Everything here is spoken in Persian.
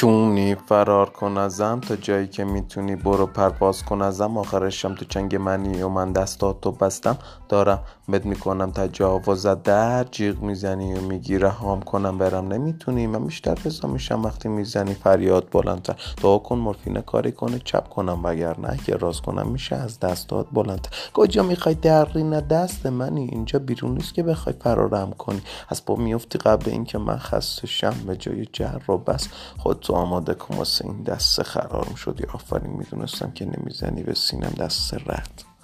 کونی فرار کن ازم تا جایی که می‌تونی برو پرواز کن ازم. آخرشم تو چنگ منی و من دستاتو بستم. دارم بد می‌کنم تجاوزت در جیغ می‌زنی و میگی رهام کنم برم. نمی‌تونی من بیشتر رضا میشم وقتی می‌زنی فریاد بلندتر. دعا کن مورفین کاری کنه چپ کنم وگرنه. اگه راز کنم میشه از دستات بلندتر. کجا می‌خوای دقی نه دست منی. اینجا بیرون نیست که بخوای فرارم کنی. از با میفتی قبل اینکه من خسته شم به جای جر و بس. خود تو آماده کن واسه این دست خرارم شدی آفرین می‌دونستم که نمی‌زنی به سینم. دست رد.